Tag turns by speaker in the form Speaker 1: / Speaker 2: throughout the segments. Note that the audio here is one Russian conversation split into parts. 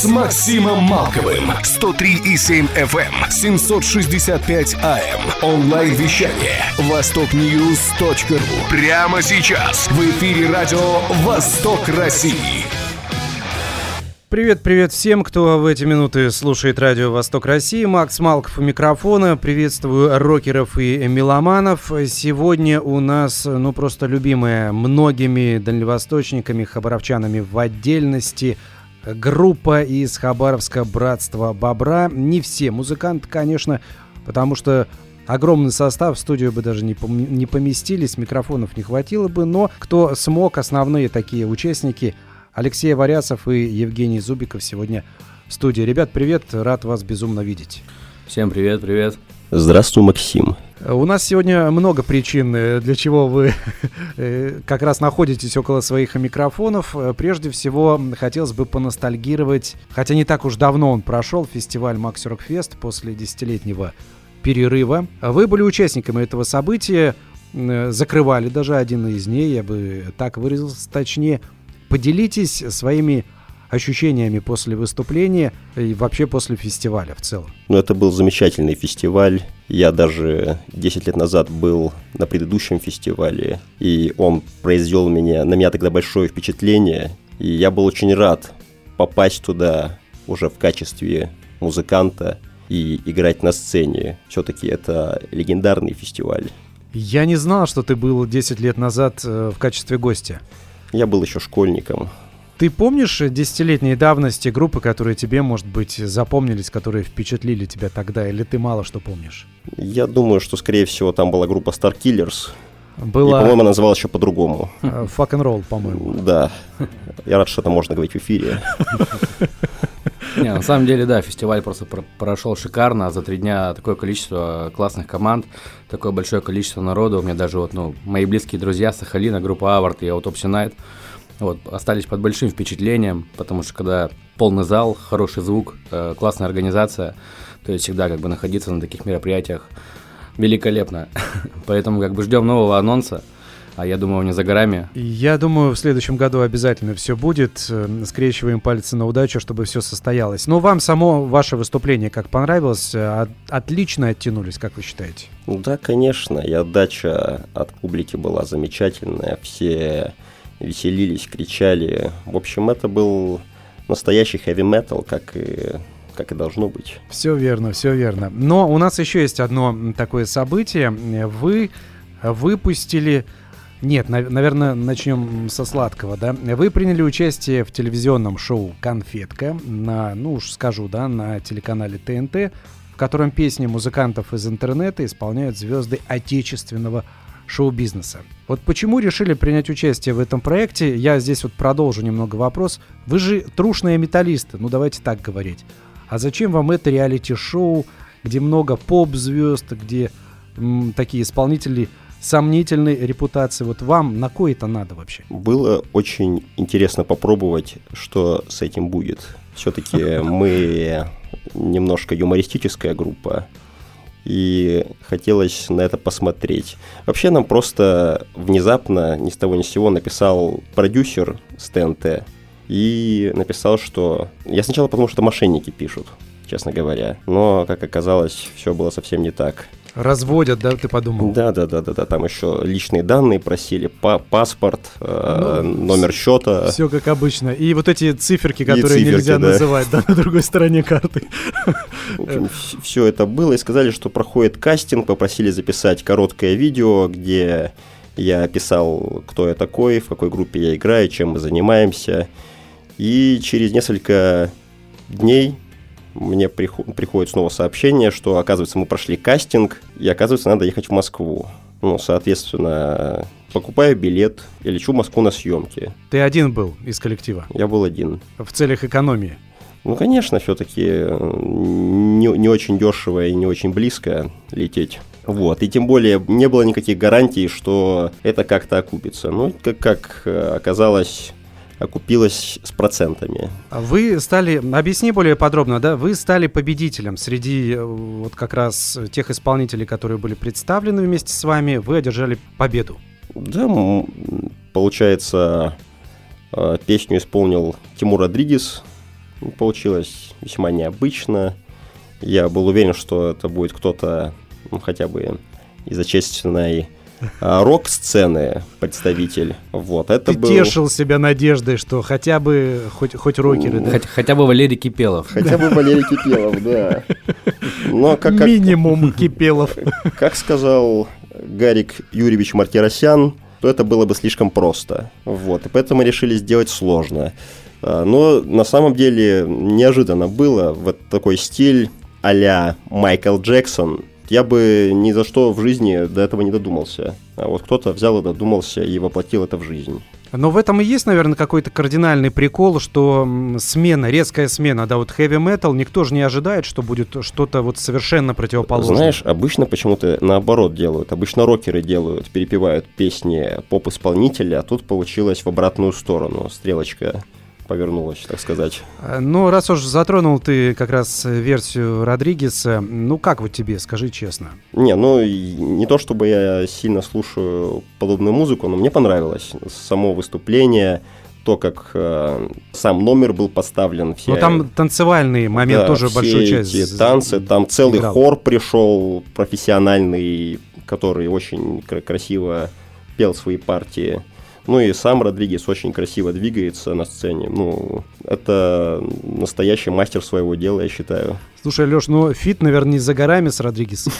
Speaker 1: с Максимом Малковым. 103,7 FM, 765 AM. Онлайн-вещание. Востокньюз.ру. Прямо сейчас. В эфире радио «Восток России».
Speaker 2: Привет, привет всем, кто в эти минуты слушает радио «Восток России». Макс Малков у микрофона. Приветствую рокеров и меломанов. Сегодня у нас, ну, просто любимая многими дальневосточниками, хабаровчанами в отдельности – группа из Хабаровска «Братство Бобра». Не все музыканты, конечно, потому что огромный состав, в студию бы даже не, пом- не поместились, микрофонов не хватило бы, но кто смог, основные такие участники, Алексей Варясов и Евгений Зубиков сегодня в студии. Ребят, привет, рад вас безумно видеть.
Speaker 3: Всем привет, привет.
Speaker 4: Здравствуй, Максим.
Speaker 2: У нас сегодня много причин, э, для чего вы э, как раз находитесь около своих микрофонов. Прежде всего, хотелось бы поностальгировать, хотя не так уж давно он прошел, фестиваль Макс Рок Фест после десятилетнего перерыва. Вы были участниками этого события, э, закрывали даже один из дней, я бы так выразился точнее. Поделитесь своими ощущениями после выступления и вообще после фестиваля в целом?
Speaker 4: Ну, это был замечательный фестиваль. Я даже 10 лет назад был на предыдущем фестивале, и он произвел меня, на меня тогда большое впечатление, и я был очень рад попасть туда уже в качестве музыканта и играть на сцене. Все-таки это легендарный фестиваль.
Speaker 2: Я не знал, что ты был 10 лет назад э, в качестве гостя.
Speaker 4: Я был еще школьником.
Speaker 2: Ты помнишь десятилетней давности группы, которые тебе, может быть, запомнились, которые впечатлили тебя тогда, или ты мало что помнишь?
Speaker 4: Я думаю, что, скорее всего, там была группа Star Killers.
Speaker 2: Была...
Speaker 4: И, по-моему, называлась еще по-другому.
Speaker 2: Fuck and roll, по-моему.
Speaker 4: Да. Я рад, что это можно говорить в эфире.
Speaker 3: Не, на самом деле, да, фестиваль просто прошел шикарно. За три дня такое количество классных команд, такое большое количество народу. У меня даже вот, ну, мои близкие друзья Сахалина, группа Аварт и Autopsy Night – вот, остались под большим впечатлением, потому что когда полный зал, хороший звук, э, классная организация, то есть всегда как бы находиться на таких мероприятиях великолепно. Поэтому как бы ждем нового анонса. А я думаю, не за горами.
Speaker 2: Я думаю, в следующем году обязательно все будет. Э, скрещиваем пальцы на удачу, чтобы все состоялось. Но вам само ваше выступление как понравилось? Э, отлично оттянулись, как вы считаете?
Speaker 4: Да, конечно. И отдача от публики была замечательная. Все веселились, кричали. В общем, это был настоящий хэви-метал, как и как и должно быть.
Speaker 2: Все верно, все верно. Но у нас еще есть одно такое событие. Вы выпустили... Нет, на, наверное, начнем со сладкого, да. Вы приняли участие в телевизионном шоу «Конфетка» на, ну уж скажу, да, на телеканале ТНТ, в котором песни музыкантов из интернета исполняют звезды отечественного шоу-бизнеса. Вот почему решили принять участие в этом проекте? Я здесь вот продолжу немного вопрос. Вы же трушные металлисты, ну давайте так говорить. А зачем вам это реалити-шоу, где много поп-звезд, где м, такие исполнители сомнительной репутации. Вот вам на кое это надо вообще?
Speaker 4: Было очень интересно попробовать, что с этим будет. Все-таки мы немножко юмористическая группа и хотелось на это посмотреть. Вообще нам просто внезапно, ни с того ни с сего, написал продюсер с ТНТ и написал, что... Я сначала подумал, что мошенники пишут, честно говоря, но, как оказалось, все было совсем не так.
Speaker 2: Разводят, да, ты подумал?
Speaker 4: Да, да, да, да, да. Там еще личные данные просили, па паспорт, э, ну, номер счета.
Speaker 2: Все как обычно. И вот эти циферки, которые циферки, нельзя да. называть, да, на другой стороне карты.
Speaker 4: В общем, все это было. И сказали, что проходит кастинг, попросили записать короткое видео, где я описал, кто я такой, в какой группе я играю, чем мы занимаемся. И через несколько дней мне приходит снова сообщение, что, оказывается, мы прошли кастинг, и, оказывается, надо ехать в Москву. Ну, соответственно, покупаю билет и лечу в Москву на съемки.
Speaker 2: Ты один был из коллектива?
Speaker 4: Я был один.
Speaker 2: В целях экономии?
Speaker 4: Ну, конечно, все-таки не, не очень дешево и не очень близко лететь Вот, и тем более не было никаких гарантий, что это как-то окупится. Ну, как, как э, оказалось, окупилось с процентами.
Speaker 2: Вы стали, объясни более подробно, да, вы стали победителем среди э, вот как раз тех исполнителей, которые были представлены вместе с вами, вы одержали победу.
Speaker 4: Да, получается, э, песню исполнил Тимур Родригес, получилось весьма необычно. Я был уверен, что это будет кто-то ну, хотя бы из отечественной а, рок-сцены представитель. Вот, это
Speaker 2: Ты
Speaker 4: был...
Speaker 2: тешил себя надеждой, что хотя бы хоть, хоть рокеры, да?
Speaker 3: Хотя, хотя бы Валерий Кипелов.
Speaker 4: Хотя бы Валерий Кипелов, да. Но как, как,
Speaker 2: Минимум Кипелов.
Speaker 4: как сказал Гарик Юрьевич Мартиросян, то это было бы слишком просто. Вот, и поэтому решили сделать сложно. А, Но на самом деле неожиданно было вот такой стиль а-ля Майкл Джексон. Я бы ни за что в жизни до этого не додумался. А вот кто-то взял и додумался и воплотил это в жизнь.
Speaker 2: Но в этом и есть, наверное, какой-то кардинальный прикол, что смена, резкая смена, да, вот heavy metal, никто же не ожидает, что будет что-то вот совершенно противоположное.
Speaker 4: Знаешь, обычно почему-то наоборот делают. Обычно рокеры делают, перепевают песни поп-исполнителя, а тут получилось в обратную сторону. Стрелочка повернулась, так сказать.
Speaker 2: Э, Ну, раз уж затронул ты как раз э, версию Родригеса, ну как вот тебе, скажи честно?
Speaker 4: Не, ну не то чтобы я сильно слушаю подобную музыку, но мне понравилось само выступление, то, как э, сам номер был поставлен. Все,
Speaker 2: Ну там танцевальный момент
Speaker 4: да,
Speaker 2: тоже
Speaker 4: все
Speaker 2: большую часть.
Speaker 4: танцы, там целый
Speaker 2: играл.
Speaker 4: хор пришел профессиональный, который очень кра- красиво пел свои партии. Ну и сам Родригес очень красиво двигается на сцене. Ну, это настоящий мастер своего дела, я считаю.
Speaker 2: Слушай, Леш, ну фит, наверное, не за горами с Родригесом.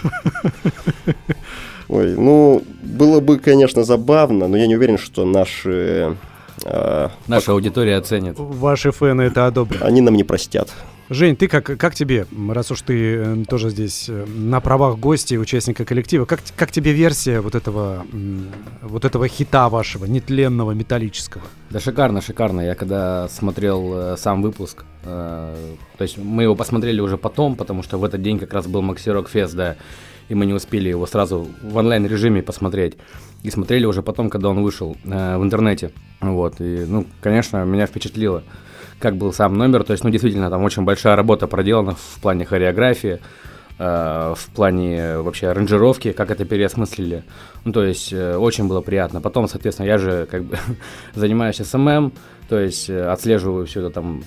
Speaker 4: Ой, ну, было бы, конечно, забавно, но я не уверен, что наши... э,
Speaker 3: Наша аудитория оценит.
Speaker 2: Ваши фэны это одобрят.
Speaker 4: они нам не простят.
Speaker 2: Жень, ты как, как тебе, раз уж ты э, тоже здесь э, на правах гостя участника коллектива, как, как тебе версия вот этого, вот этого хита вашего, нетленного, металлического?
Speaker 3: Да шикарно, шикарно. Я когда смотрел э, сам выпуск, э, то есть мы его посмотрели уже потом, потому что в этот день как раз был Макси Рок Фест, да, и мы не успели его сразу в онлайн-режиме посмотреть. И смотрели уже потом, когда он вышел э, в интернете. Вот, и, ну, конечно, меня впечатлило, как был сам номер. То есть, ну, действительно, там очень большая работа проделана в плане хореографии, э, в плане вообще аранжировки, как это переосмыслили. Ну, то есть, э, очень было приятно. Потом, соответственно, я же как бы занимаюсь SMM, то есть э, отслеживаю всю эту там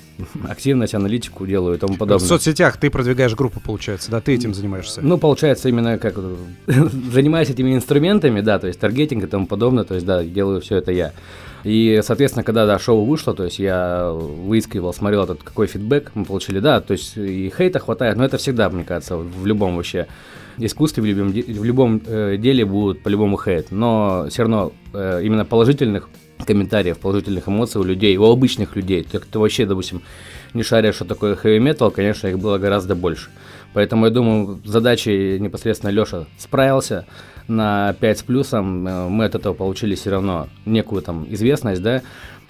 Speaker 3: активность, аналитику делаю и тому
Speaker 2: В
Speaker 3: подобное.
Speaker 2: соцсетях ты продвигаешь группу, получается, да? Ты этим занимаешься?
Speaker 3: Ну, получается, именно как занимаюсь этими инструментами, да, то есть таргетинг и тому подобное, то есть, да, делаю все это я. И, соответственно, когда, да, шоу вышло, то есть я выискивал, смотрел этот, какой фидбэк мы получили, да, то есть и хейта хватает, но это всегда, мне кажется, в любом вообще искусстве, в любом, в любом э, деле будут по-любому хейт, но все равно э, именно положительных комментариев, положительных эмоций у людей, у обычных людей, тех, кто вообще, допустим, не шаря, что такое хэви метал, конечно, их было гораздо больше. Поэтому я думаю, задачей непосредственно Леша справился на 5 с плюсом. Э, Мы от этого получили все равно некую там известность, да,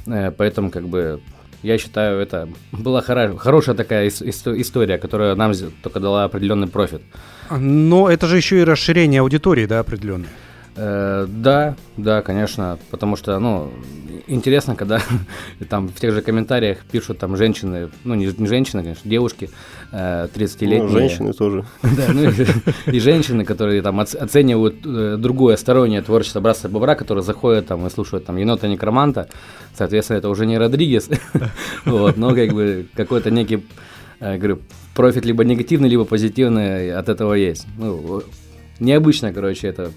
Speaker 3: Э, поэтому как бы я считаю, это была хора- хорошая такая ис- исто- история, которая нам только дала определенный профит.
Speaker 2: Но это же еще и расширение аудитории, да, определенное.
Speaker 3: Э, да, да, конечно, потому что, ну, интересно, когда там в тех же комментариях пишут там женщины, ну, не, не женщины, конечно, девушки, э, 30-летние.
Speaker 4: Ну, женщины тоже.
Speaker 3: Да, ну и, и женщины, которые там оц- оценивают э, другое стороннее творчество Браса Бобра, которые заходят там и слушают там енота некроманта, соответственно, это уже не Родригес, вот, но как бы какой-то некий, э, говорю, профит либо негативный, либо позитивный от этого есть. Ну, необычно, короче, это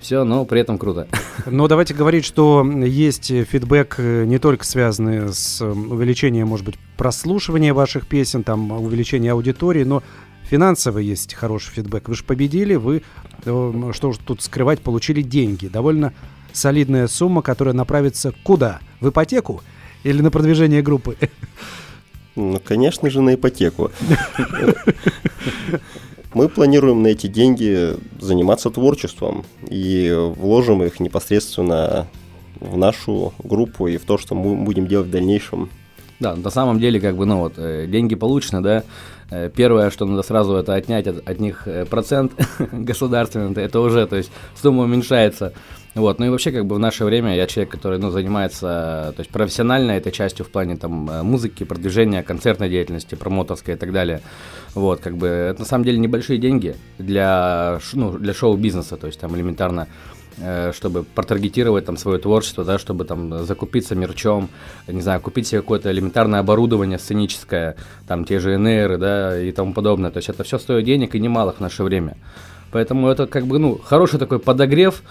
Speaker 3: все, но при этом круто.
Speaker 2: Но давайте говорить, что есть фидбэк э, не только связанный с э, увеличением, может быть, прослушивания ваших песен, там, увеличение аудитории, но финансово есть хороший фидбэк. Вы же победили, вы, э, что уж тут скрывать, получили деньги. Довольно солидная сумма, которая направится куда? В ипотеку или на продвижение группы?
Speaker 4: Ну, конечно же, на ипотеку. Мы планируем на эти деньги заниматься творчеством и вложим их непосредственно в нашу группу и в то, что мы будем делать в дальнейшем.
Speaker 3: Да, на самом деле, как бы, ну вот, э, деньги получены, да, Э, первое, что надо сразу это отнять от, от них э, процент государственный, это уже, то есть сумма уменьшается. Вот, ну и вообще, как бы в наше время я человек, который, ну, занимается, то есть профессионально этой частью в плане там музыки, продвижения, концертной деятельности, промоторской и так далее. Вот, как бы, это на самом деле небольшие деньги для, ну, для шоу-бизнеса, то есть там элементарно чтобы протаргетировать там свое творчество, да, чтобы там закупиться мерчом, не знаю, купить себе какое-то элементарное оборудование сценическое, там те же НР, да, и тому подобное. То есть это все стоит денег и немалых в наше время. Поэтому это как бы, ну, хороший такой подогрев,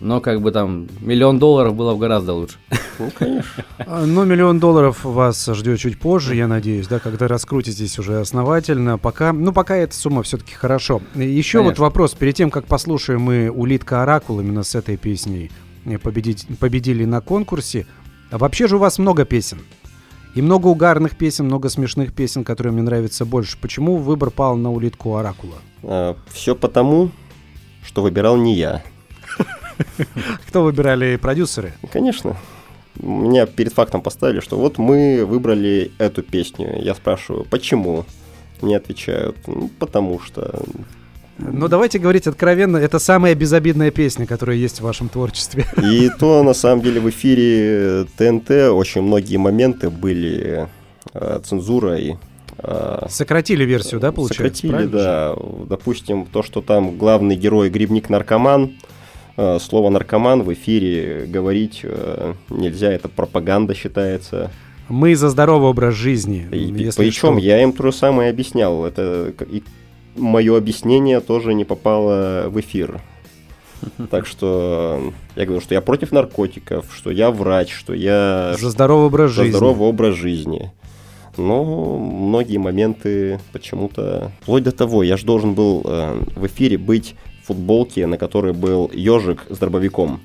Speaker 3: но как бы там миллион долларов было бы гораздо лучше.
Speaker 4: Ну, конечно.
Speaker 2: А, но миллион долларов вас ждет чуть позже, я надеюсь, да, когда раскрутитесь уже основательно. Пока, ну, пока эта сумма все-таки хорошо. Еще вот вопрос, перед тем, как послушаем мы «Улитка Оракул» именно с этой песней, э, победить, победили на конкурсе. А вообще же у вас много песен. И много угарных песен, много смешных песен, которые мне нравятся больше. Почему выбор пал на улитку Оракула?
Speaker 4: А, все потому, что выбирал не я.
Speaker 2: Кто выбирали продюсеры?
Speaker 4: Конечно. Меня перед фактом поставили, что вот мы выбрали эту песню. Я спрашиваю, почему? Мне отвечают, ну, потому что...
Speaker 2: Ну, давайте говорить откровенно, это самая безобидная песня, которая есть в вашем творчестве.
Speaker 4: И то, на самом деле, в эфире ТНТ очень многие моменты были э, цензурой.
Speaker 2: Э, Сократили версию, да, получается?
Speaker 4: Сократили, да. Допустим, то, что там главный герой грибник-наркоман, слово наркоман в эфире говорить э, нельзя, это пропаганда считается.
Speaker 2: Мы за здоровый образ жизни.
Speaker 4: И, причем что. я им то же самое объяснял. Это и мое объяснение тоже не попало в эфир. Так что я говорю, что я против наркотиков, что я врач, что я...
Speaker 2: За здоровый образ за жизни.
Speaker 4: За здоровый образ жизни. Но многие моменты почему-то... Вплоть до того, я же должен был э, в эфире быть футболке, на которой был ежик с дробовиком.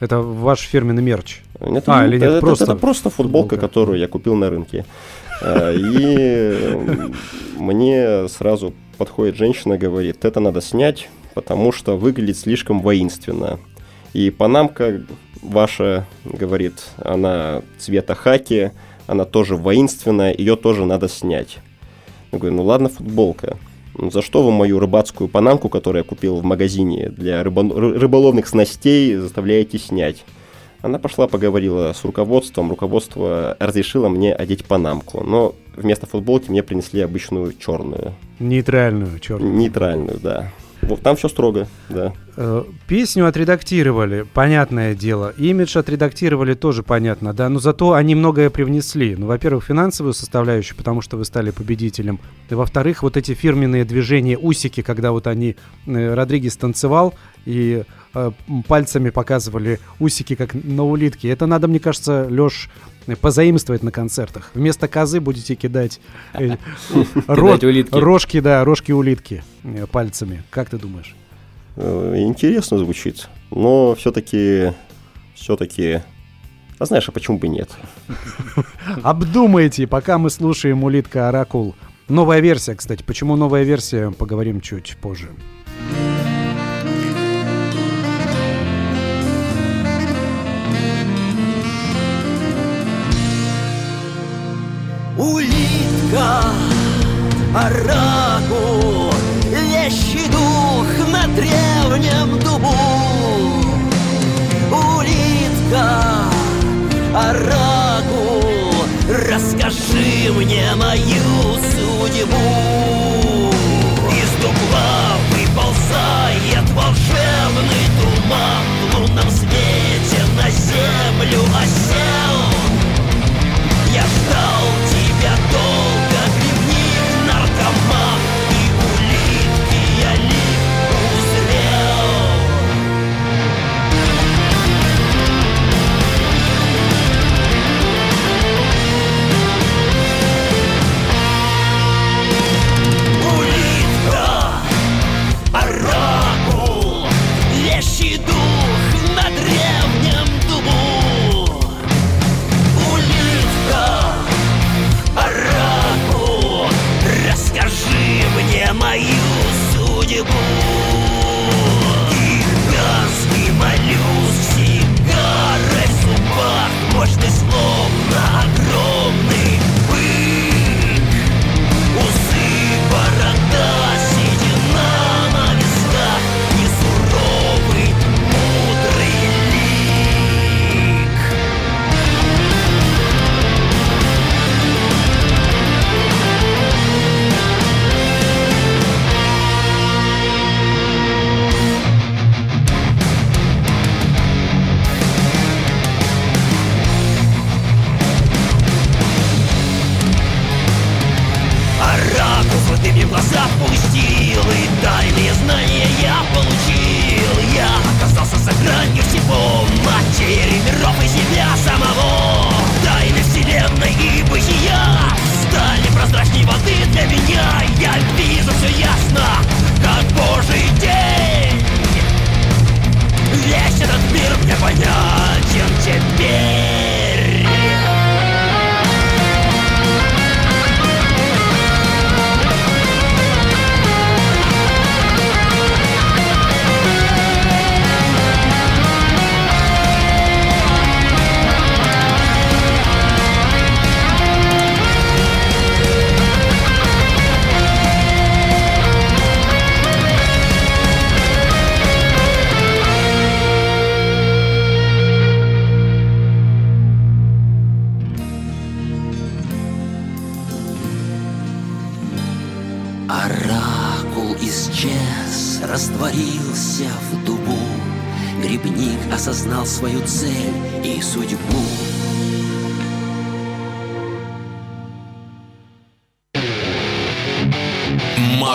Speaker 2: Это ваш фирменный мерч?
Speaker 4: Нет, а, или нет, это, просто... это просто футболка, футболка, которую я купил на рынке. Э, и мне сразу подходит женщина и говорит, это надо снять, потому что выглядит слишком воинственно. И панамка ваша, говорит, она цвета хаки, она тоже воинственная, ее тоже надо снять. Я говорю, ну ладно, футболка за что вы мою рыбацкую панамку, которую я купил в магазине для рыбо- рыболовных снастей, заставляете снять? Она пошла, поговорила с руководством, руководство разрешило мне одеть панамку, но вместо футболки мне принесли обычную черную.
Speaker 2: Нейтральную черную.
Speaker 4: Нейтральную, да. Вот там все строго, да.
Speaker 2: Э, песню отредактировали, понятное дело. Имидж отредактировали тоже понятно, да. Но зато они многое привнесли. Ну, во-первых, финансовую составляющую, потому что вы стали победителем. И во-вторых, вот эти фирменные движения, усики, когда вот они... Э, Родригес танцевал и э, пальцами показывали усики, как на улитке. Это надо, мне кажется, Лёш, позаимствовать на концертах. Вместо козы будете кидать рожки, да, рожки улитки пальцами. Как ты думаешь?
Speaker 4: Э, интересно звучит, но все-таки, все-таки, а знаешь, а почему бы нет?
Speaker 2: Обдумайте, пока мы слушаем улитка Оракул. Новая версия, кстати. Почему новая версия, поговорим чуть позже.
Speaker 5: Оракул, вещий дух на древнем дубу. Улитка, оракул, расскажи мне мою судьбу. Из дубла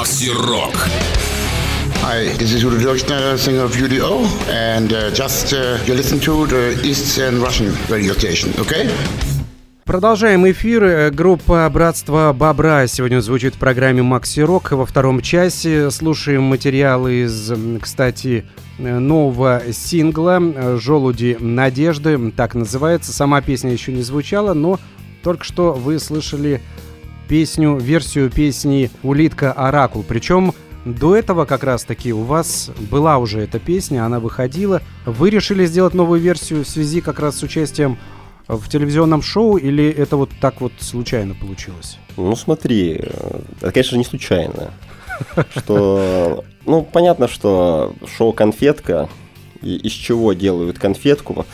Speaker 1: Макси Рок.
Speaker 6: Hi, this is Udo Dirksner, singer of UDO, and uh, just uh, you listen to the Eastern Russian radio station, okay?
Speaker 2: Продолжаем эфир. Э, Группа «Братство Бобра» сегодня звучит в программе «Макси Рок». Во втором часе слушаем материалы из, кстати, э, нового сингла э, «Желуди надежды». Так называется. Сама песня еще не звучала, но только что вы слышали песню, версию песни «Улитка Оракул». Причем до этого как раз-таки у вас была уже эта песня, она выходила. Вы решили сделать новую версию в связи как раз с участием в телевизионном шоу или это вот так вот случайно получилось?
Speaker 4: Ну смотри, э, это, конечно, не случайно. Что, ну, понятно, что шоу «Конфетка», и из чего делают конфетку.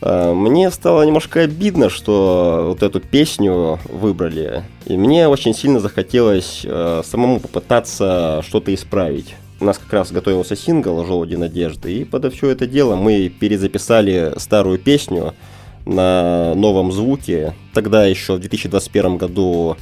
Speaker 4: Э, Мне стало немножко обидно, что вот эту песню выбрали. И мне очень сильно захотелось э, самому попытаться что-то исправить. У нас как раз готовился сингл «Желуди надежды», и под все это дело мы перезаписали старую песню на новом звуке. Тогда еще в 2021 году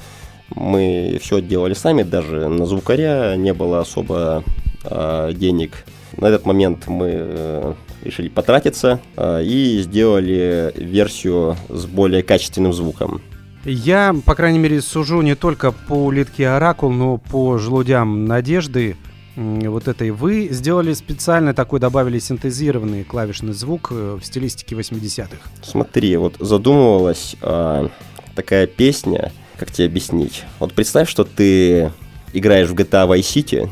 Speaker 4: мы все делали сами, даже на звукаря не было особо а, денег. На этот момент мы э, решили потратиться а, и сделали версию с более качественным звуком.
Speaker 2: Я, по крайней мере, сужу не только по улитке Оракул, но по желудям Надежды. Вот этой вы сделали специально такой, добавили синтезированный клавишный звук э, в стилистике 80-х.
Speaker 4: Смотри, вот задумывалась а, такая песня, как тебе объяснить? Вот представь, что ты играешь в GTA Vice City,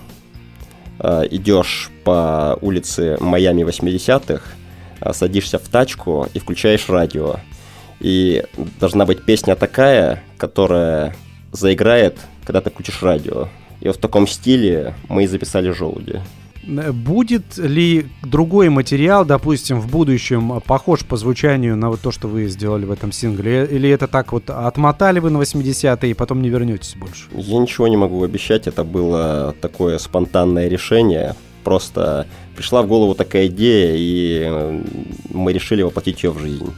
Speaker 4: а, идешь по улице Майами 80-х, а, садишься в тачку и включаешь радио. И должна быть песня такая, которая заиграет, когда ты включишь радио. И вот в таком стиле мы и записали «Желуди».
Speaker 2: Будет ли другой материал, допустим, в будущем похож по звучанию на вот то, что вы сделали в этом сингле? Или это так вот отмотали вы на 80-е и потом не вернетесь больше?
Speaker 4: Я ничего не могу обещать, это было такое спонтанное решение. Просто пришла в голову такая идея, и мы решили воплотить ее в жизнь.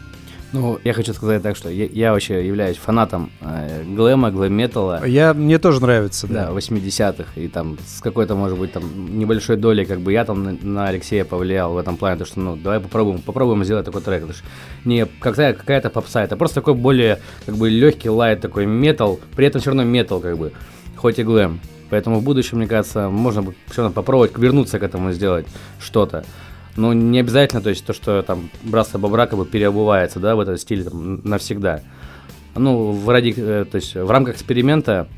Speaker 3: Ну, я хочу сказать так, что я, я вообще являюсь фанатом э, глэма, глэм-металла.
Speaker 2: Я, мне тоже нравится, да.
Speaker 3: Да, 80-х, и там с какой-то, может быть, там небольшой долей, как бы я там на, на Алексея повлиял в этом плане, то что, ну, давай попробуем, попробуем сделать такой трек. Это ж не какая- какая-то попса, это просто такой более, как бы, легкий лайт, такой метал, при этом все равно метал, как бы, хоть и глэм. Поэтому в будущем, мне кажется, можно все равно попробовать вернуться к этому и сделать что-то. Но не обязательно, то есть то, что там братство бобра как бы переобувается, да, в этот стиль там, навсегда. Ну, в, ради, э, то есть в рамках эксперимента,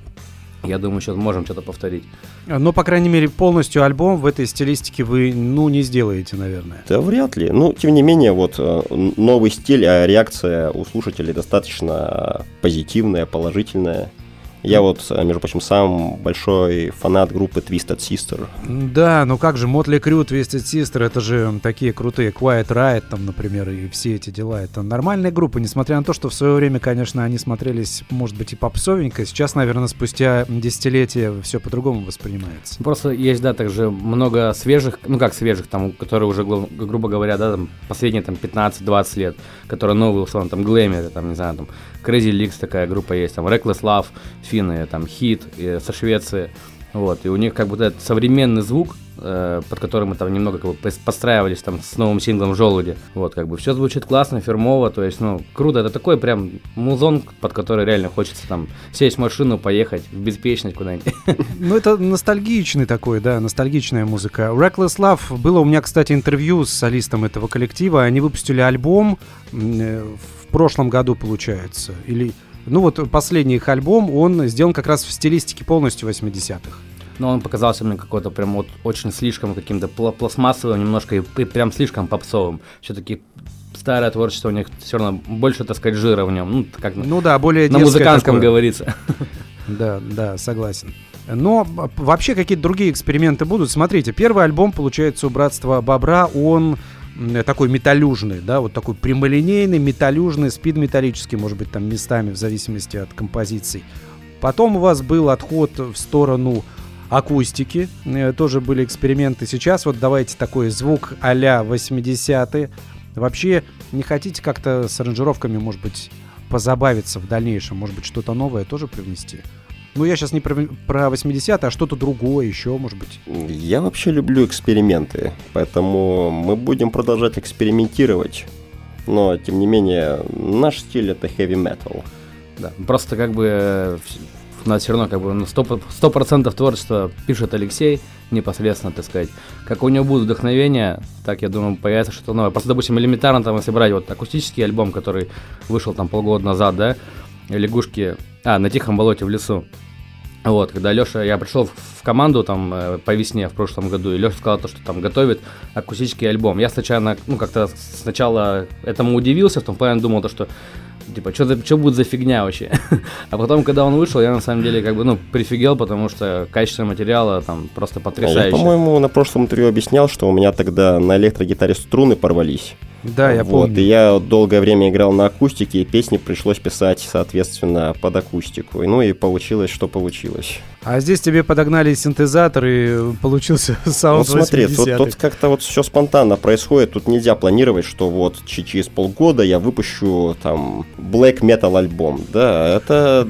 Speaker 3: я думаю, сейчас можем что-то повторить.
Speaker 2: Но, по крайней мере, полностью альбом в этой стилистике вы, ну, не сделаете, наверное.
Speaker 4: Да вряд ли. Ну, тем не менее, вот э, новый стиль, а реакция у слушателей достаточно позитивная, положительная. Я вот, между прочим, сам большой фанат группы Twisted Sister.
Speaker 2: Да, ну как же, Мотли Крю, Twisted Sister, это же такие крутые, Quiet Riot там, например, и все эти дела. Это нормальная группа, несмотря на то, что в свое время, конечно, они смотрелись, может быть, и попсовенько. Сейчас, наверное, спустя десятилетия все по-другому воспринимается.
Speaker 3: Просто есть, да, также много свежих, ну как свежих, там, которые уже, грубо говоря, да, там, последние там 15-20 лет, которые новые, условно, там, Глэмер, там, не знаю, там, Crazy Leaks такая группа есть, там, Reckless Love, финны, там, Hit э, со Швеции, вот, и у них как бы этот современный звук, э, под которым мы там немного как бы подстраивались там с новым синглом «Желуди», вот, как бы все звучит классно, фирмово, то есть, ну, круто, это такой прям музон, под который реально хочется там сесть в машину, поехать в беспечность куда-нибудь.
Speaker 2: Ну, это ностальгичный такой, да, ностальгичная музыка. Reckless Love. Было у меня, кстати, интервью с солистом этого коллектива. Они выпустили альбом э, в прошлом году, получается. Или... Ну вот последний их альбом, он сделан как раз в стилистике полностью 80-х.
Speaker 3: Но он показался мне какой-то прям вот очень слишком каким-то пла- пластмассовым, немножко и, и прям слишком попсовым. Все-таки старое творчество у них все равно больше, так сказать, жира в нем. Ну, как
Speaker 2: Ну да, более
Speaker 3: на музыкантском
Speaker 2: такое.
Speaker 3: говорится.
Speaker 2: Да, да, согласен. Но вообще какие-то другие эксперименты будут. Смотрите, первый альбом, получается, у Братства Бобра, он такой металюжный, да, вот такой прямолинейный, металюжный, спид-металлический, может быть, там местами, в зависимости от композиций. Потом у вас был отход в сторону акустики, э, тоже были эксперименты. Сейчас вот давайте такой звук а-ля 80-е. Вообще не хотите как-то с аранжировками, может быть, позабавиться в дальнейшем? Может быть, что-то новое тоже привнести? Ну, я сейчас не про, про 80 а что-то другое еще, может быть.
Speaker 4: Я вообще люблю эксперименты, поэтому мы будем продолжать экспериментировать. Но, тем не менее, наш стиль это heavy metal.
Speaker 3: Да, просто как бы э, у нас все равно как бы на 100%, 100% творчества пишет Алексей непосредственно, так сказать. Как у него будет вдохновение, так, я думаю, появится что-то новое. Просто, допустим, элементарно там, если брать вот акустический альбом, который вышел там полгода назад, да, лягушки, а, на тихом болоте в лесу. Вот, когда Леша, я пришел в команду там э, по весне в прошлом году, и Леша сказал то, что там готовит акустический альбом. Я сначала, ну, как-то сначала этому удивился, в том плане думал то, что типа, что, что будет за фигня вообще? а потом, когда он вышел, я на самом деле как бы, ну, прифигел, потому что качество материала там просто потрясающее.
Speaker 4: Я, по-моему, на прошлом интервью объяснял, что у меня тогда на электрогитаре струны порвались.
Speaker 2: Да, я
Speaker 4: вот,
Speaker 2: помню.
Speaker 4: И я долгое время играл на акустике, и песни пришлось писать, соответственно, под акустику. Ну и получилось, что получилось.
Speaker 2: А здесь тебе подогнали синтезатор, и получился саунд
Speaker 4: Вот смотри, тут,
Speaker 2: 80-х.
Speaker 4: тут как-то вот все спонтанно происходит, тут нельзя планировать, что вот через полгода я выпущу там black metal альбом, да, это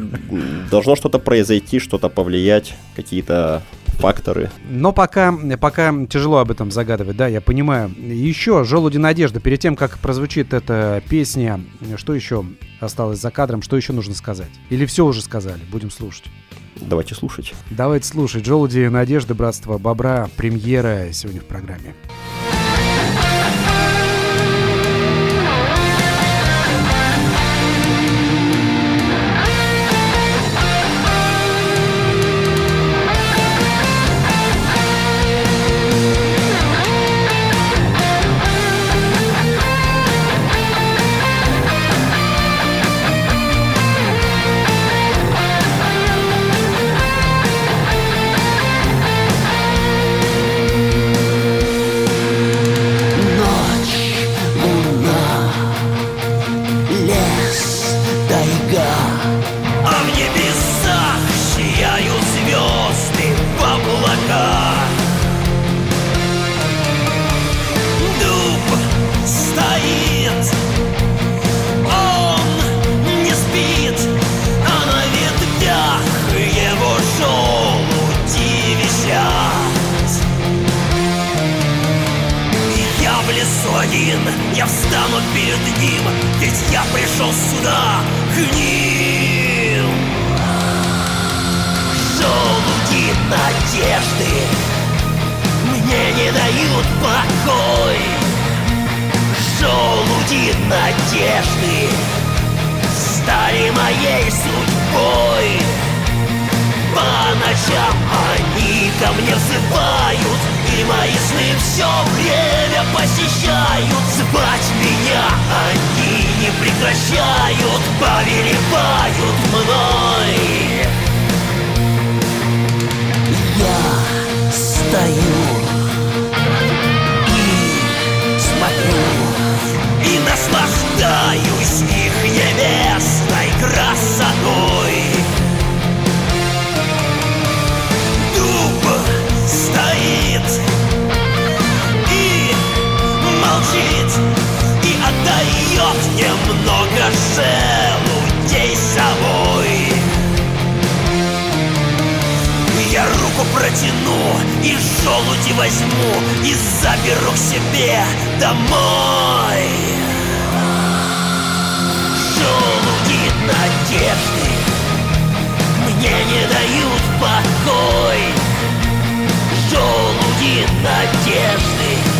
Speaker 4: должно что-то произойти, что-то повлиять, какие-то факторы.
Speaker 2: Но пока, пока тяжело об этом загадывать, да, я понимаю. Еще «Желуди надежды». Перед тем, как прозвучит эта песня, что еще осталось за кадром, что еще нужно сказать? Или все уже сказали? Будем слушать.
Speaker 4: Давайте слушать.
Speaker 2: Давайте слушать. «Желуди надежды», «Братство Бобра», премьера сегодня в программе.
Speaker 5: Молчит И отдает немного желудей собой Я руку протяну и желуди возьму И заберу к себе домой. Желуди надежды мне не дают покой. Желуди надежды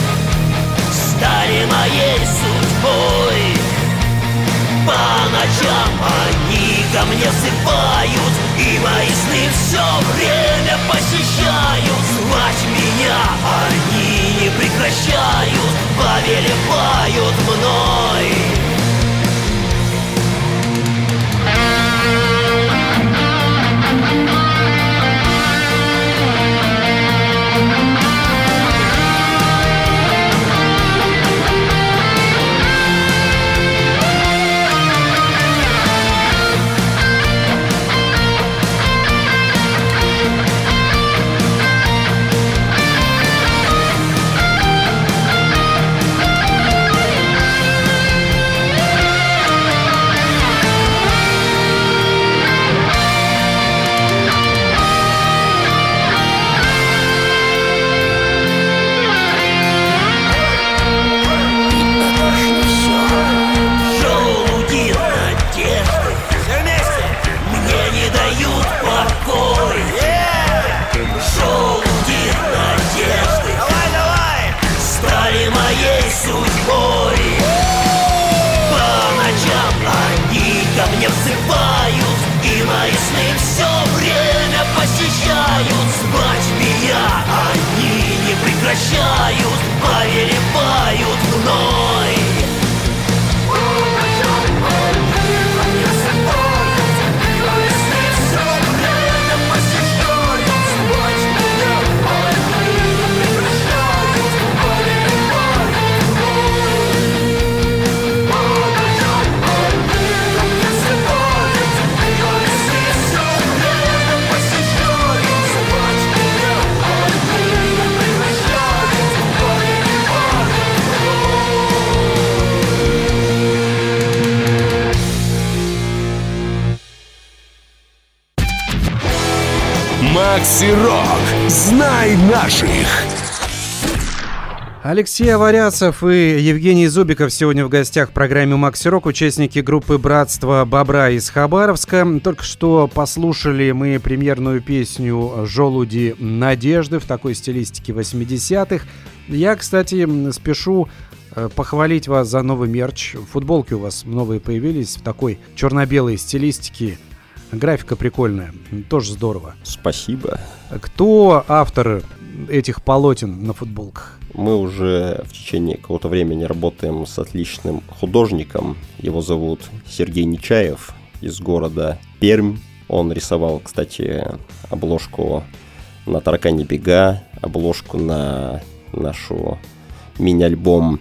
Speaker 5: стали моей судьбой. По ночам они ко мне сыпают И мои сны все время посещают. Звать меня они не прекращают Повелевают мной
Speaker 2: Алексей Аваряцев и Евгений Зубиков сегодня в гостях в программе «Макси Рок», участники группы «Братство Бобра» из Хабаровска. Только что послушали мы премьерную песню «Желуди надежды» в такой стилистике 80-х. Я, кстати, спешу э, похвалить вас за новый мерч. Футболки у вас новые появились в такой черно-белой стилистике. Графика прикольная, тоже здорово.
Speaker 4: Спасибо.
Speaker 2: Кто автор этих полотен на футболках?
Speaker 4: Мы уже в течение какого-то времени работаем с отличным художником. Его зовут Сергей Нечаев из города Пермь. Он рисовал, кстати, обложку на «Таракане бега», обложку на нашу мини-альбом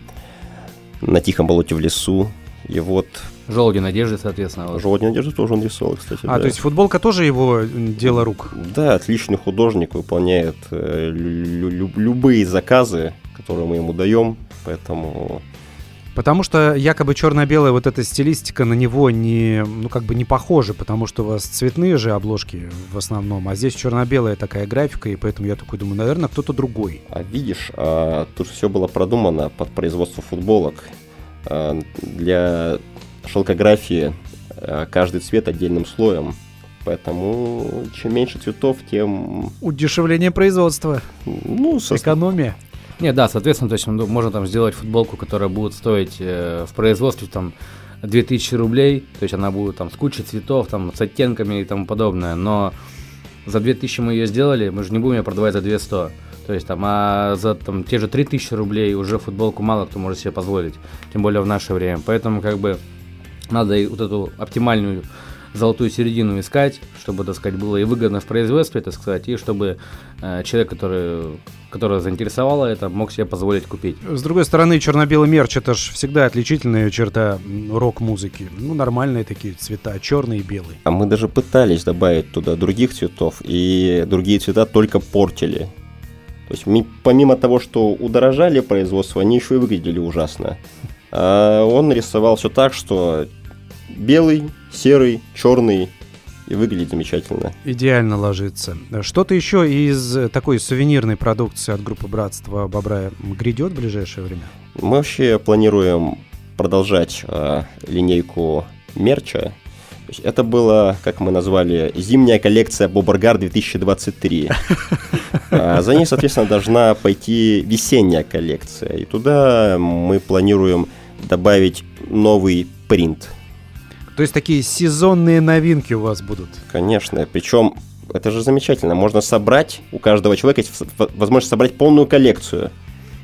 Speaker 4: «На тихом болоте в лесу». И вот
Speaker 3: Желуди надежды, соответственно. вот.
Speaker 4: «Желудь надежды» тоже он рисовал, кстати.
Speaker 2: А,
Speaker 4: да.
Speaker 2: то есть футболка тоже его м, дело рук?
Speaker 4: Да, отличный художник, выполняет э, лю- лю- любые заказы, которые мы ему даем, поэтому
Speaker 2: Потому что якобы черно-белая вот эта стилистика на него не, ну как бы не похожа, потому что у вас цветные же обложки в основном, а здесь черно-белая такая графика, и поэтому я такой думаю, наверное, кто-то другой.
Speaker 4: А видишь, а, тут все было продумано под производство футболок. А, для шелкографии а, каждый цвет отдельным слоем. Поэтому чем меньше цветов, тем
Speaker 2: Удешевление производства,
Speaker 4: ну, со-
Speaker 2: экономия.
Speaker 3: Не, да, соответственно, то есть ну, можно там сделать футболку, которая будет стоить э, в производстве там 2000 рублей, то есть она будет там с кучей цветов, там с оттенками и тому подобное, но за 2000 мы ее сделали, мы же не будем ее продавать за 200. То есть там, а за там, те же 3000 рублей уже футболку мало кто может себе позволить, тем более в наше время. Поэтому как бы надо и вот эту оптимальную золотую середину искать, чтобы, так сказать, было и выгодно в производстве, так сказать, и чтобы э, человек, который, которого заинтересовало это, мог себе позволить купить.
Speaker 2: С другой стороны, черно-белый мерч это же всегда отличительная черта рок-музыки. Ну, нормальные такие цвета, черный и белый.
Speaker 4: А мы даже пытались добавить туда других цветов, и другие цвета только портили. То есть ми- помимо того, что удорожали производство, они еще и выглядели ужасно. А он рисовал все так, что белый, серый, черный, и выглядит замечательно.
Speaker 2: Идеально ложится. Что-то еще из э, такой сувенирной продукции от группы Братства Бобра грядет в ближайшее время?
Speaker 4: Мы вообще планируем продолжать а, линейку мерча. Это было, как мы назвали, зимняя коллекция Бобаргар 2023. А За ней, соответственно, должна пойти весенняя коллекция. И туда мы планируем добавить новый принт.
Speaker 2: То есть такие сезонные новинки у вас будут.
Speaker 4: Конечно, причем это же замечательно. Можно собрать, у каждого человека есть возможность собрать полную коллекцию.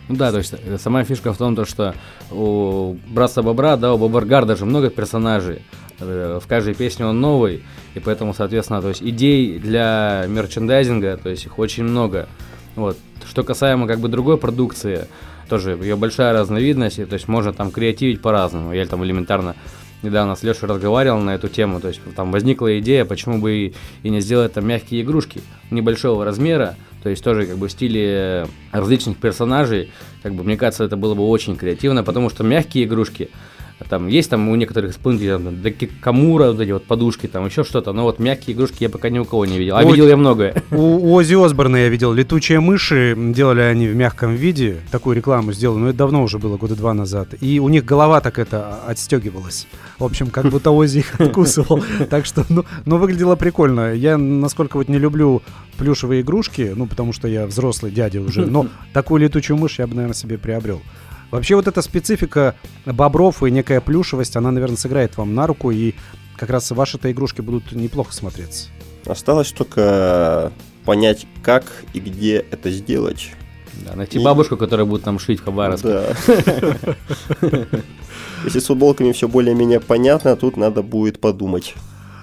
Speaker 3: Ну да, то есть э, сама фишка в том, то, что у Братства Бобра, да, у Бобаргарда же много персонажей. Э, В каждой песне он новый, и поэтому, соответственно, то есть идей для мерчендайзинга, то есть их очень много. Вот. Что касаемо как бы другой продукции, тоже ее большая разновидность, и, то есть можно там креативить по-разному. Я там элементарно недавно с Лешей разговаривал на эту тему, то есть там возникла идея, почему бы и, и не сделать там мягкие игрушки небольшого размера, то есть тоже как бы в стиле различных персонажей, как бы мне кажется, это было бы очень креативно, потому что мягкие игрушки, там есть там у некоторых исполнителей там, Даки Камура, вот эти вот подушки, там еще что-то, но вот мягкие игрушки я пока ни у кого не видел, а
Speaker 2: Ой.
Speaker 3: видел я многое.
Speaker 2: У, у Оззи Осборна я видел летучие мыши, делали они в мягком виде, такую рекламу сделали, но это давно уже было, года два назад. И у них голова так это отстегивалась. В общем, как будто Оззи их откусывал. Так что, ну, ну, выглядело прикольно. Я, насколько вот не люблю плюшевые игрушки, ну, потому что я взрослый дядя уже, но такую летучую мышь я бы, наверное, себе приобрел. Вообще вот эта специфика бобров и некая плюшевость, она, наверное, сыграет вам на руку, и как раз ваши-то игрушки будут неплохо смотреться.
Speaker 4: Осталось только понять, как и где это сделать.
Speaker 3: Да, найти
Speaker 4: И-
Speaker 3: бабушку, которая будет нам шить в Хабаровске.
Speaker 4: Да. Если с футболками все более-менее понятно, тут надо будет подумать.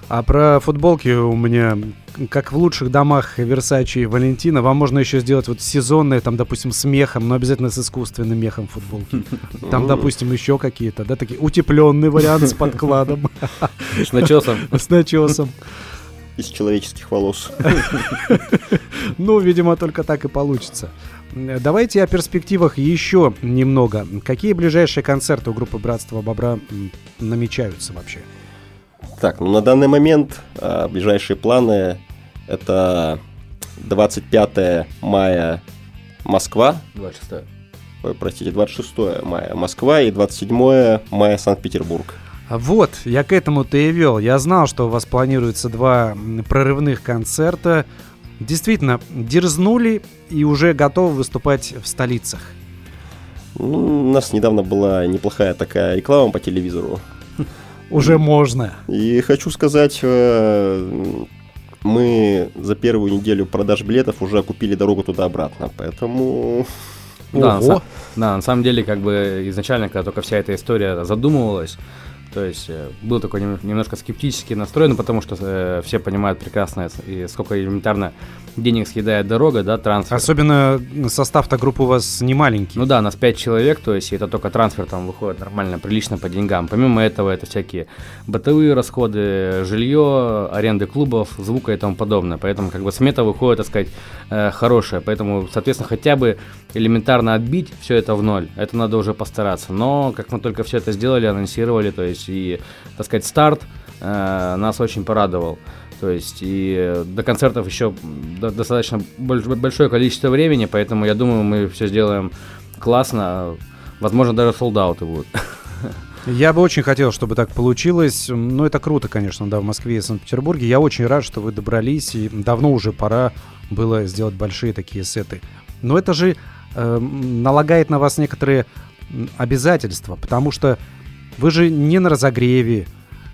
Speaker 2: А про футболки у меня, как в лучших домах Версачи и Валентина, вам можно еще сделать вот сезонные, там, допустим, с мехом, но обязательно с искусственным мехом футболки. Там, допустим, еще какие-то, да, такие утепленный вариант с подкладом,
Speaker 3: С начесом.
Speaker 2: с начесом.
Speaker 4: Из человеческих волос.
Speaker 2: Ну, видимо, только так и получится. Давайте о перспективах еще немного. Какие ближайшие концерты у группы Братства Бобра намечаются вообще?
Speaker 4: Так, ну на данный момент а, ближайшие планы это 25 мая Москва,
Speaker 3: 26
Speaker 4: ой, простите, 26 мая Москва и 27 мая Санкт-Петербург.
Speaker 2: А Вот, я к этому-то и вел. Я знал, что у вас планируется два прорывных концерта. Действительно, дерзнули и уже готовы выступать в столицах.
Speaker 4: Ну, у нас недавно была неплохая такая реклама по телевизору.
Speaker 2: Уже можно.
Speaker 4: И хочу сказать, э, мы за первую неделю продаж билетов уже купили дорогу туда-обратно, поэтому...
Speaker 3: Да, на,
Speaker 2: Ого.
Speaker 3: са- да, на самом деле, как бы изначально, когда только вся эта история задумывалась, то есть э, был такой нем- немножко скептически настроен, потому что э, все понимают прекрасно, и сколько элементарно денег съедает дорога, да, трансфер.
Speaker 2: Особенно состав-то группы у вас не маленький.
Speaker 3: Ну да, нас 5 человек, то есть это только трансфер там выходит нормально, прилично по деньгам. Помимо этого, это всякие бытовые расходы, жилье, аренды клубов, звука и тому подобное. Поэтому как бы смета выходит, так сказать, э, хорошая. Поэтому, соответственно, хотя бы элементарно отбить все это в ноль. Это надо уже постараться. Но как мы только все это сделали, анонсировали, то есть и, так сказать, старт э, нас очень порадовал. То есть и э, до концертов еще до- достаточно больш- большое количество времени, поэтому я думаю, мы все сделаем классно. Возможно, даже солдаты будут.
Speaker 2: Я бы очень хотел, чтобы так получилось. Ну, это круто, конечно, да, в Москве и Санкт-Петербурге. Я очень рад, что вы добрались, и давно уже пора было сделать большие такие сеты. Но это же э, налагает на вас некоторые обязательства, потому что вы же не на разогреве.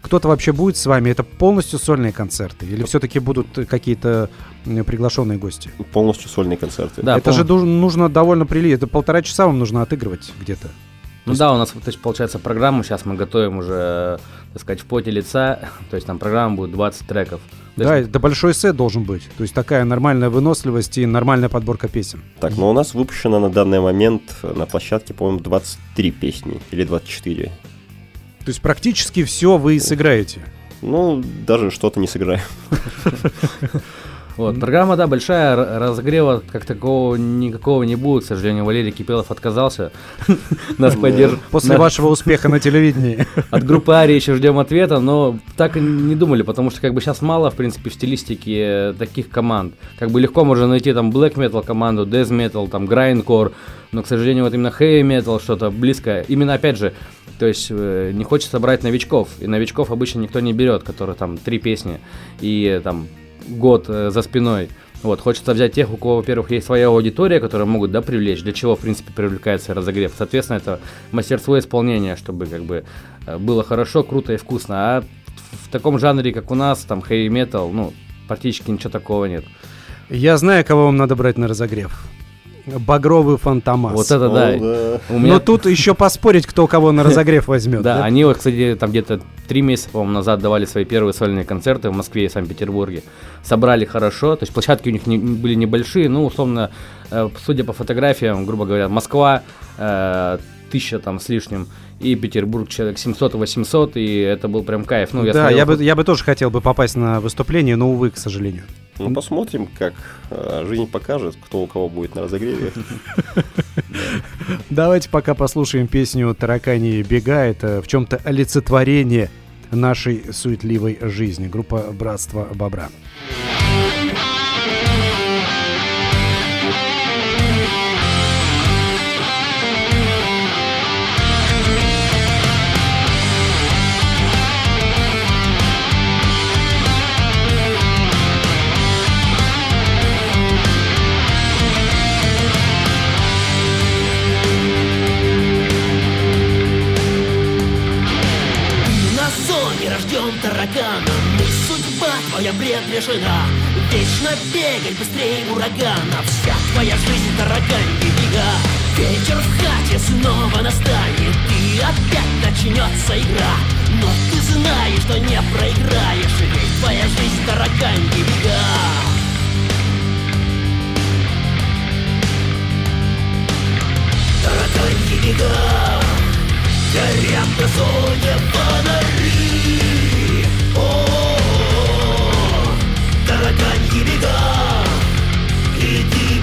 Speaker 2: Кто-то вообще будет с вами? Это полностью сольные концерты? Или все-таки будут какие-то приглашенные гости?
Speaker 4: Полностью сольные концерты.
Speaker 3: Да,
Speaker 2: это
Speaker 3: пол-
Speaker 2: же нужно довольно прилично. Это полтора часа вам нужно отыгрывать где-то.
Speaker 3: Ну да, у нас, то есть, получается, программу сейчас мы готовим уже, так сказать, в поте лица. То есть там программа будет 20 треков. То
Speaker 2: Да,
Speaker 3: есть,
Speaker 2: это большой сет должен быть. То есть такая нормальная выносливость и нормальная подборка песен.
Speaker 4: Так, но у нас выпущено на данный момент на площадке, по-моему, 23 песни или 24.
Speaker 2: То есть практически все вы сыграете.
Speaker 4: Ну, даже что-то не сыграем.
Speaker 3: Вот, программа, да, большая, разогрева как такого никакого не будет, к сожалению, Валерий Кипелов отказался нас поддерживать.
Speaker 2: После вашего успеха на телевидении.
Speaker 3: От группы Арии еще ждем ответа, но так и не думали, потому что как бы сейчас мало, в принципе, в стилистике э, таких команд. Как бы легко можно найти там black metal команду, death metal, там grindcore, но, к сожалению, вот именно heavy metal что-то близкое. Именно, опять же, то есть э, не хочется брать новичков, и новичков обычно никто не берет, которые там три песни и э, там год э, за спиной. Вот, хочется взять тех, у кого, во-первых, есть своя аудитория, которые могут, да, привлечь, для чего, в принципе, привлекается разогрев. Соответственно, это мастерство исполнения, чтобы, как бы, э, было хорошо, круто и вкусно. А в таком жанре, как у нас, там, metal, ну, практически ничего такого нет.
Speaker 2: Я знаю, кого вам надо брать на разогрев. Багровый фантомас.
Speaker 3: Вот это да.
Speaker 4: Ну, да.
Speaker 3: У меня
Speaker 2: Но тут еще поспорить, кто кого на разогрев возьмет.
Speaker 3: Да,
Speaker 2: да?
Speaker 3: они вот, кстати, там где-то три месяца, по-моему, назад давали свои первые сольные концерты в Москве и Санкт-Петербурге. Собрали хорошо, то есть площадки у них не- были небольшие, ну, условно, э, судя по фотографиям, грубо говоря, Москва, э, тысяча там с лишним, и Петербург человек 700-800, и это был прям кайф. Ну, я
Speaker 2: да,
Speaker 3: смотрел
Speaker 2: я бы, я бы тоже хотел бы попасть на выступление, но, увы, к сожалению.
Speaker 4: Ну, посмотрим, как э, жизнь покажет, кто у кого будет на разогреве.
Speaker 2: Давайте пока послушаем песню «Таракани бега». Это в чем-то олицетворение нашей суетливой жизни. Группа «Братство Бобра».
Speaker 5: Твоя предрешена Вечно бегать быстрее урагана Вся твоя жизнь тараганьи бега. Вечер в хате снова настанет И опять начнется игра. Но ты знаешь, что не проиграешь Ведь твоя жизнь тараганьи бега. Тараканьи бега Горят на зоне фонари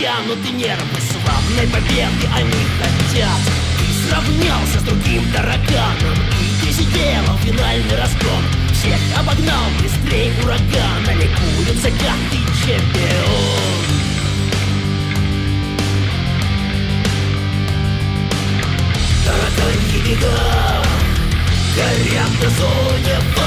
Speaker 5: струны натянуты нервы Славной победы они хотят. Ты сравнялся с другим тараканом. И ты сделал финальный разгон Всех обогнал быстрее урагана Ликуются, как ты чемпион. Тараканьи бега Горят на зоне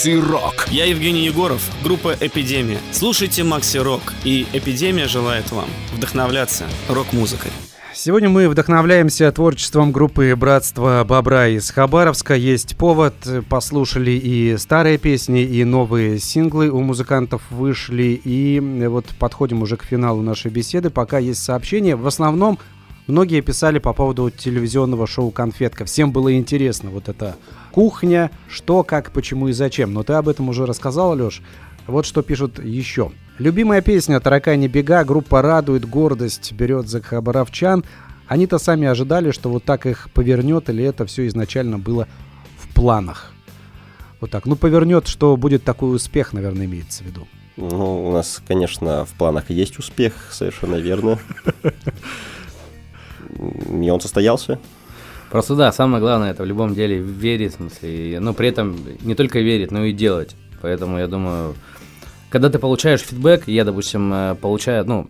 Speaker 1: Макси Рок.
Speaker 7: Я Евгений Егоров, группа «Эпидемия». Слушайте Макси Рок, и «Эпидемия» желает вам вдохновляться рок-музыкой.
Speaker 2: Сегодня мы вдохновляемся творчеством группы «Братство Бобра» из Хабаровска. Есть повод, послушали и старые песни, и новые синглы у музыкантов вышли. И вот подходим уже к финалу нашей беседы. Пока есть сообщения. В основном многие писали по поводу телевизионного шоу «Конфетка». Всем было интересно вот эта кухня, что, как, почему и зачем. Но ты об этом уже рассказал, Леш. Вот что пишут еще. Любимая песня «Таракани бега», группа «Радует», «Гордость» берет за хабаровчан. Они-то сами ожидали, что вот так их повернет, или это все изначально было в планах. Вот так. Ну, повернет, что будет такой успех, наверное, имеется в виду.
Speaker 4: Ну, у нас, конечно, в планах есть успех, совершенно верно. И он состоялся.
Speaker 3: Просто да, самое главное это в любом деле верить, в смысле, и, ну при этом не только верить, но и делать. Поэтому я думаю, когда ты получаешь фидбэк, я, допустим, э, получаю, ну,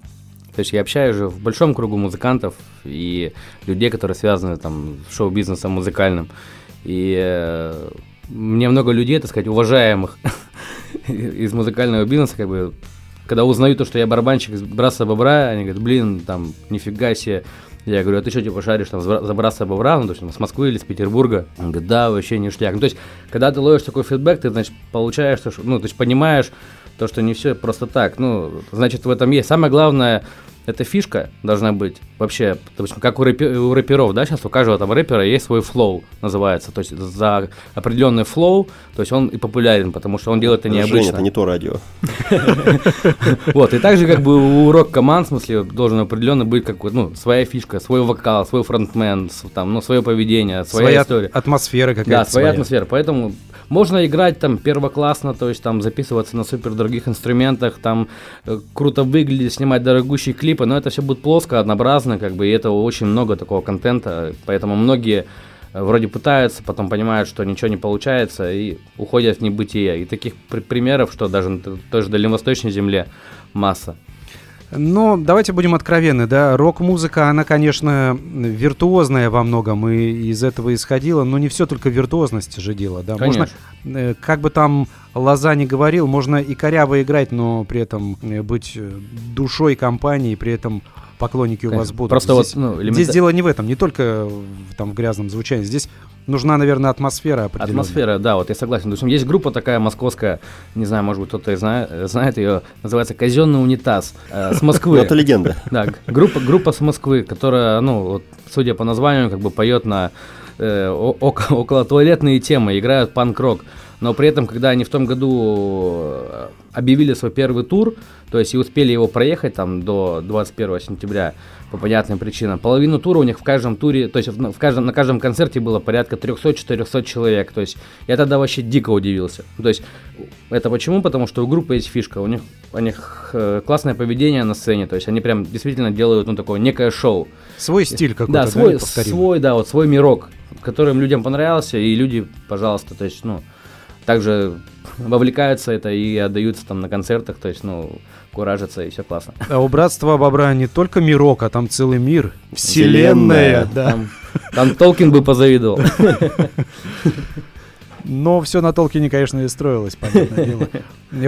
Speaker 3: то есть я общаюсь же в большом кругу музыкантов и людей, которые связаны там с шоу-бизнесом музыкальным. И э, мне много людей, так сказать, уважаемых из музыкального бизнеса, как бы, когда узнают то, что я барабанщик из Браса Бобра, они говорят, блин, там, нифига себе. Я говорю, а ты что, типа, шаришь там за Братство Бобра, ну, то есть, с Москвы или с Петербурга? Он говорит, да, вообще ништяк. Ну, то есть, когда ты ловишь такой фидбэк, ты, значит, получаешь, ну, то есть, понимаешь, то, что не все просто так. Ну, значит, в этом есть. Самое главное, эта фишка должна быть вообще, допустим, как у, рэпи, у рэперов, да, сейчас у каждого там рэпера есть свой flow, называется, то есть за определенный flow, то есть он и популярен, потому что он делает это необычно. Женя,
Speaker 4: это не то радио.
Speaker 3: Вот, и также как бы у рок-команд, в смысле, должен определенно быть как ну, своя фишка, свой вокал, свой фронтмен, там, ну, свое поведение, своя история.
Speaker 2: атмосфера какая-то
Speaker 3: Да, своя атмосфера, поэтому можно играть там первоклассно, то есть там записываться на супер дорогих инструментах, там э, круто выглядеть, снимать дорогущие клипы, но это все будет плоско, однообразно, как бы, и это очень много такого контента, поэтому многие э, вроде пытаются, потом понимают, что ничего не получается и уходят в небытие. И таких при- примеров, что даже на той же Дальневосточной земле масса.
Speaker 2: Но давайте будем откровенны, да, рок-музыка, она, конечно, виртуозная во многом, и из этого исходила, но не все только виртуозности же дело, да.
Speaker 3: Конечно.
Speaker 2: Можно, э, как бы там Лоза не говорил, можно и коряво играть, но при этом э, быть э, душой компании, при этом поклонники Конечно. у вас будут.
Speaker 3: Просто
Speaker 2: здесь,
Speaker 3: вот, ну, элемента...
Speaker 2: здесь дело не в этом, не только в, там, в грязном звучании, здесь нужна, наверное, атмосфера определенная.
Speaker 3: Атмосфера, да, вот я согласен. Допустим, есть группа такая московская, не знаю, может быть, кто-то знает, знает ее, называется «Казенный унитаз» э, с Москвы.
Speaker 4: Это легенда.
Speaker 3: Да, группа, группа с Москвы, которая, ну, вот, судя по названию, как бы поет на э, около туалетные темы, играют панк-рок. Но при этом, когда они в том году э, объявили свой первый тур, то есть и успели его проехать там до 21 сентября, по понятным причинам. Половину тура у них в каждом туре, то есть в каждом, на каждом концерте было порядка 300-400 человек. То есть я тогда вообще дико удивился. То есть это почему? Потому что у группы есть фишка, у них, у них э, классное поведение на сцене, то есть они прям действительно делают ну такое некое шоу.
Speaker 2: Свой стиль какой-то,
Speaker 3: да, свой, да, свой, да, вот свой мирок, которым людям понравился, и люди, пожалуйста, то есть, ну, также вовлекаются это и отдаются там на концертах, то есть, ну, куражатся и все классно.
Speaker 2: А у Братства Бобра не только мирок, а там целый мир, вселенная, вселенная да.
Speaker 3: Там, там Толкин бы позавидовал.
Speaker 2: Но все на Толкине, конечно, и строилось, понятное дело.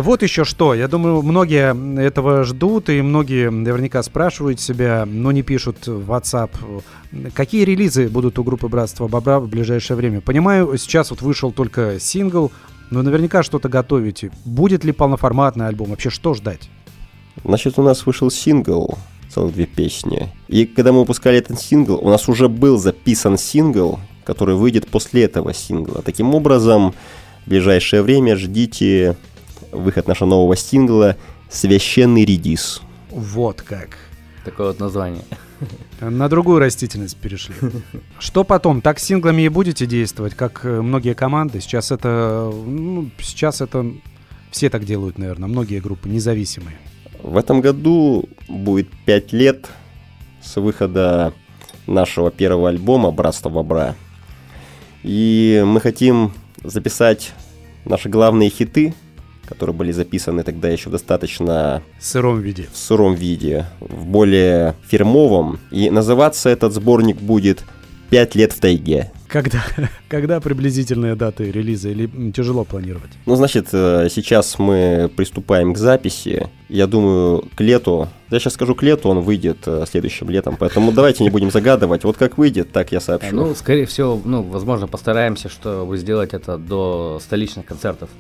Speaker 2: Вот еще что. Я думаю, многие этого ждут, и многие наверняка спрашивают себя, но не пишут в WhatsApp, какие релизы будут у группы Братства Бобра в ближайшее время. Понимаю, сейчас вот вышел только сингл, но наверняка что-то готовите. Будет ли полноформатный альбом? Вообще, что ждать?
Speaker 4: Значит, у нас вышел сингл, целых две песни. И когда мы выпускали этот сингл, у нас уже был записан сингл, который выйдет после этого сингла. Таким образом, в ближайшее время ждите выход нашего нового сингла «Священный редис».
Speaker 2: Вот как.
Speaker 3: Такое вот название.
Speaker 2: На другую растительность перешли. Что потом? Так синглами и будете действовать, как э, многие команды? Сейчас это, ну, сейчас это все так делают, наверное, многие группы независимые.
Speaker 4: В этом году будет 5 лет с выхода нашего первого альбома «Братство бобра». И мы хотим записать наши главные хиты, которые были записаны тогда еще в достаточно...
Speaker 2: Сыром виде.
Speaker 4: В сыром виде, в более фирмовом. И называться этот сборник будет «Пять лет в тайге».
Speaker 2: Когда, когда приблизительные даты релиза или тяжело планировать?
Speaker 4: Ну, значит, э, сейчас мы приступаем к записи. Я думаю, к лету, я сейчас скажу к лету, он выйдет э, следующим летом, поэтому давайте не будем загадывать. Вот как выйдет, так я сообщу.
Speaker 3: Ну, скорее всего, ну, возможно, постараемся, чтобы сделать это до столичных концертов.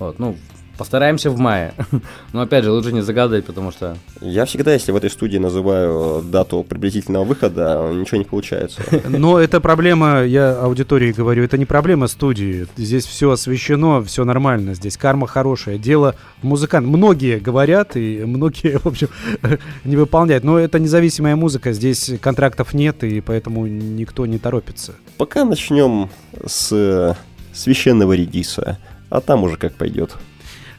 Speaker 3: Вот, ну, Постараемся в мае. Но опять же, лучше не загадывать, потому что...
Speaker 4: Я всегда, если в этой студии называю дату приблизительного выхода, ничего не получается.
Speaker 2: Но это проблема, я аудитории говорю, это не проблема студии. Здесь все освещено, все нормально. Здесь карма хорошая. Дело музыкант. Многие говорят, и многие, в общем, не выполняют. Но это независимая музыка. Здесь контрактов нет, и поэтому никто не торопится.
Speaker 4: Пока начнем с священного редиса, а там уже как пойдет.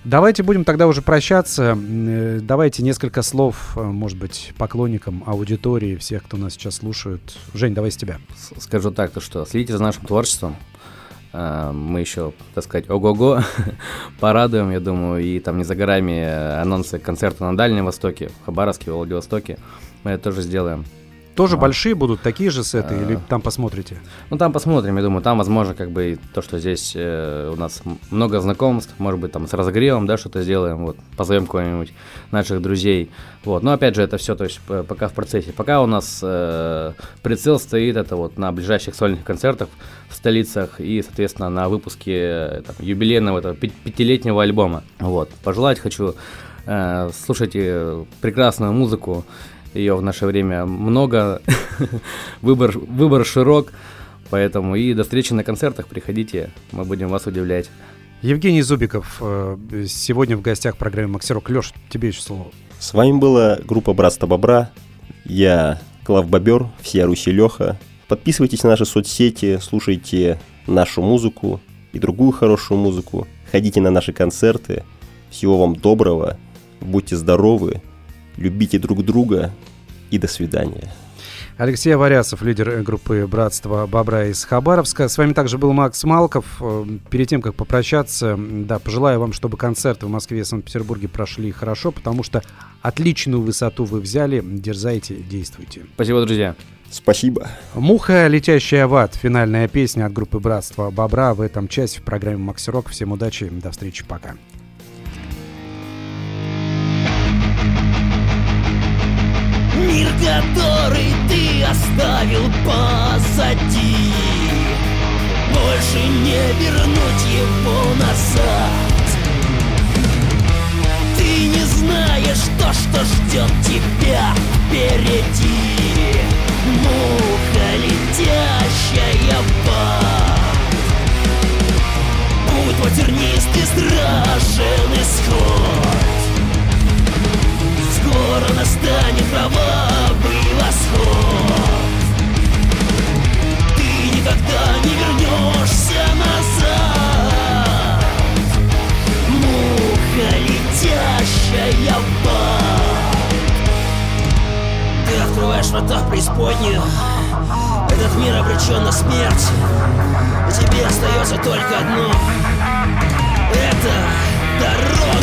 Speaker 2: Давайте будем тогда уже прощаться. Э, давайте несколько слов, э, может быть, поклонникам, аудитории, всех, кто нас сейчас слушает. Жень, давай с тебя.
Speaker 3: Скажу так, то что следите за нашим творчеством. э, мы еще, так сказать, ого-го порадуем, я думаю, и там не за горами анонсы концерта на Дальнем Востоке, в Хабаровске, в Владивостоке. Мы это тоже сделаем.
Speaker 2: Тоже
Speaker 3: А.
Speaker 2: большие будут такие же сеты
Speaker 3: А.
Speaker 2: или там посмотрите?
Speaker 3: Ну, там посмотрим, я думаю, там, возможно, как бы то, что здесь э, у нас много знакомств, может быть, там с разогревом, да, что-то сделаем, вот, позовем кого-нибудь наших друзей, вот. Но, опять же, это все, то есть, пока в процессе. Пока у нас э, прицел стоит, это вот на ближайших сольных концертах в столицах и, соответственно, на выпуске э, там, юбилейного этого пятилетнего альбома, вот. Пожелать хочу, э, слушайте прекрасную музыку, ее в наше время много, выбор, выбор широк, поэтому и до встречи на концертах, приходите, мы будем вас удивлять.
Speaker 2: Евгений Зубиков э, сегодня в гостях в программе «Максирок». Леш, тебе еще слово.
Speaker 4: С вами была группа Братство Бобра. Я Клав Бобер, все Руси Леха. Подписывайтесь на наши соцсети, слушайте нашу музыку и другую хорошую музыку. Ходите на наши концерты. Всего вам доброго. Будьте здоровы. Любите друг друга. И до свидания.
Speaker 2: Алексей Аварясов, лидер группы «Братство Бобра» из Хабаровска. С вами также был Макс Малков. Э, Перед тем, как попрощаться, да, пожелаю вам, чтобы концерты в Москве и Санкт-Петербурге прошли хорошо, потому что отличную высоту вы взяли. Дерзайте, действуйте.
Speaker 3: Спасибо, друзья.
Speaker 4: Спасибо.
Speaker 2: «Муха, летящая в ад» — финальная песня от группы «Братство Бобра» в этом часе в программе «Макси Рок». Всем удачи, до встречи, пока.
Speaker 5: Мир, который ты оставил позади. Больше не вернуть его назад. Ты не знаешь то, что ждет тебя впереди. Муха, летящая в Путь потернист и страшен исход Скоро настанет кровавый восход. Ты никогда не вернешься назад. Муха, летящая в ад Ты открываешь врата в преисподнюю. Этот мир обречен на смерть. И тебе остается только одно. Это дорога